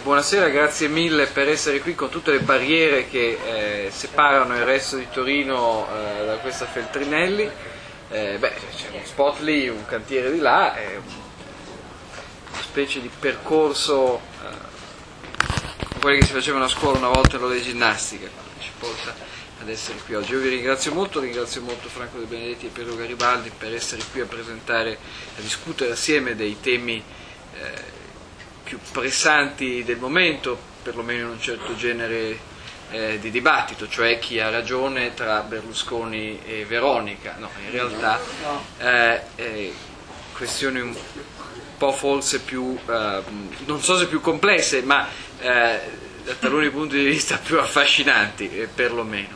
buonasera, grazie mille per essere qui con tutte le barriere che eh, separano il resto di Torino eh, da questa Feltrinelli. Eh, beh, c'è uno spot lì, un cantiere di là, è una specie di percorso eh, quelli che si facevano a scuola una volta all'ora di ginnastica, che ci porta ad essere qui oggi. Io vi ringrazio molto, ringrazio molto Franco De Benedetti e Piero Garibaldi per essere qui a presentare, a discutere assieme dei temi eh, più pressanti del momento, perlomeno in un certo genere eh, di dibattito, cioè chi ha ragione tra Berlusconi e Veronica. No, in realtà eh, eh, questioni un po' forse più, eh, non so se più complesse, ma eh, da taluni punti di vista più affascinanti, eh, perlomeno,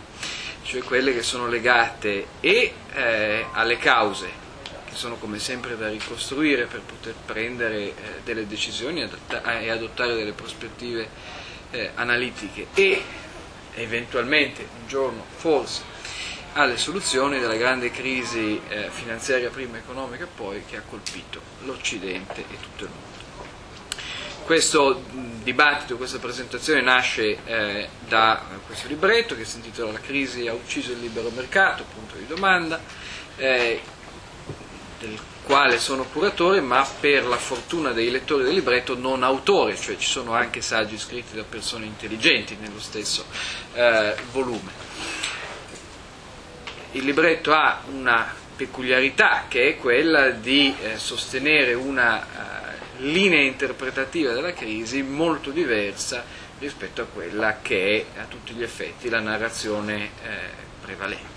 cioè quelle che sono legate e alle cause che sono come sempre da ricostruire per poter prendere eh, delle decisioni e adottare delle prospettive eh, analitiche e eventualmente un giorno forse alle soluzioni della grande crisi eh, finanziaria prima, economica poi che ha colpito l'Occidente e tutto il mondo. Questo dibattito, questa presentazione nasce eh, da questo libretto che si intitola La crisi ha ucciso il libero mercato, punto di domanda, eh, del quale sono curatore, ma per la fortuna dei lettori del libretto non autore, cioè ci sono anche saggi scritti da persone intelligenti nello stesso eh, volume. Il libretto ha una peculiarità che è quella di eh, sostenere una uh, linea interpretativa della crisi molto diversa rispetto a quella che è a tutti gli effetti la narrazione eh, prevalente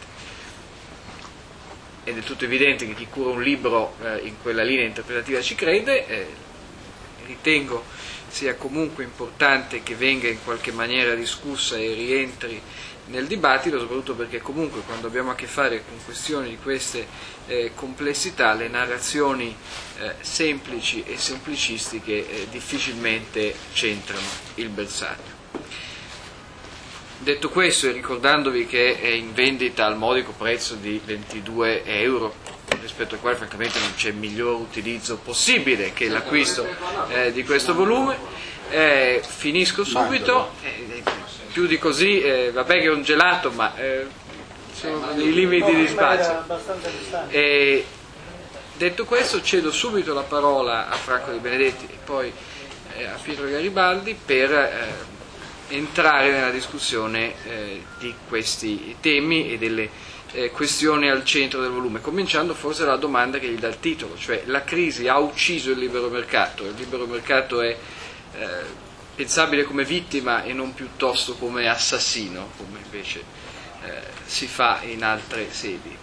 ed è tutto evidente che chi cura un libro eh, in quella linea interpretativa ci crede, eh, ritengo sia comunque importante che venga in qualche maniera discussa e rientri nel dibattito, soprattutto perché comunque quando abbiamo a che fare con questioni di queste eh, complessità, le narrazioni eh, semplici e semplicistiche eh, difficilmente centrano il bersaglio. Detto questo e ricordandovi che è in vendita al modico prezzo di 22 euro, rispetto al quale francamente non c'è miglior utilizzo possibile che l'acquisto eh, di questo volume, eh, finisco subito, eh, più di così, eh, vabbè che è un gelato, ma eh, sono i limiti di spazio. detto questo cedo subito la parola a Franco Di Benedetti e poi eh, a Pietro Garibaldi per entrare nella discussione eh, di questi temi e delle eh, questioni al centro del volume, cominciando forse dalla domanda che gli dà il titolo, cioè la crisi ha ucciso il libero mercato, il libero mercato è eh, pensabile come vittima e non piuttosto come assassino, come invece eh, si fa in altre sedi.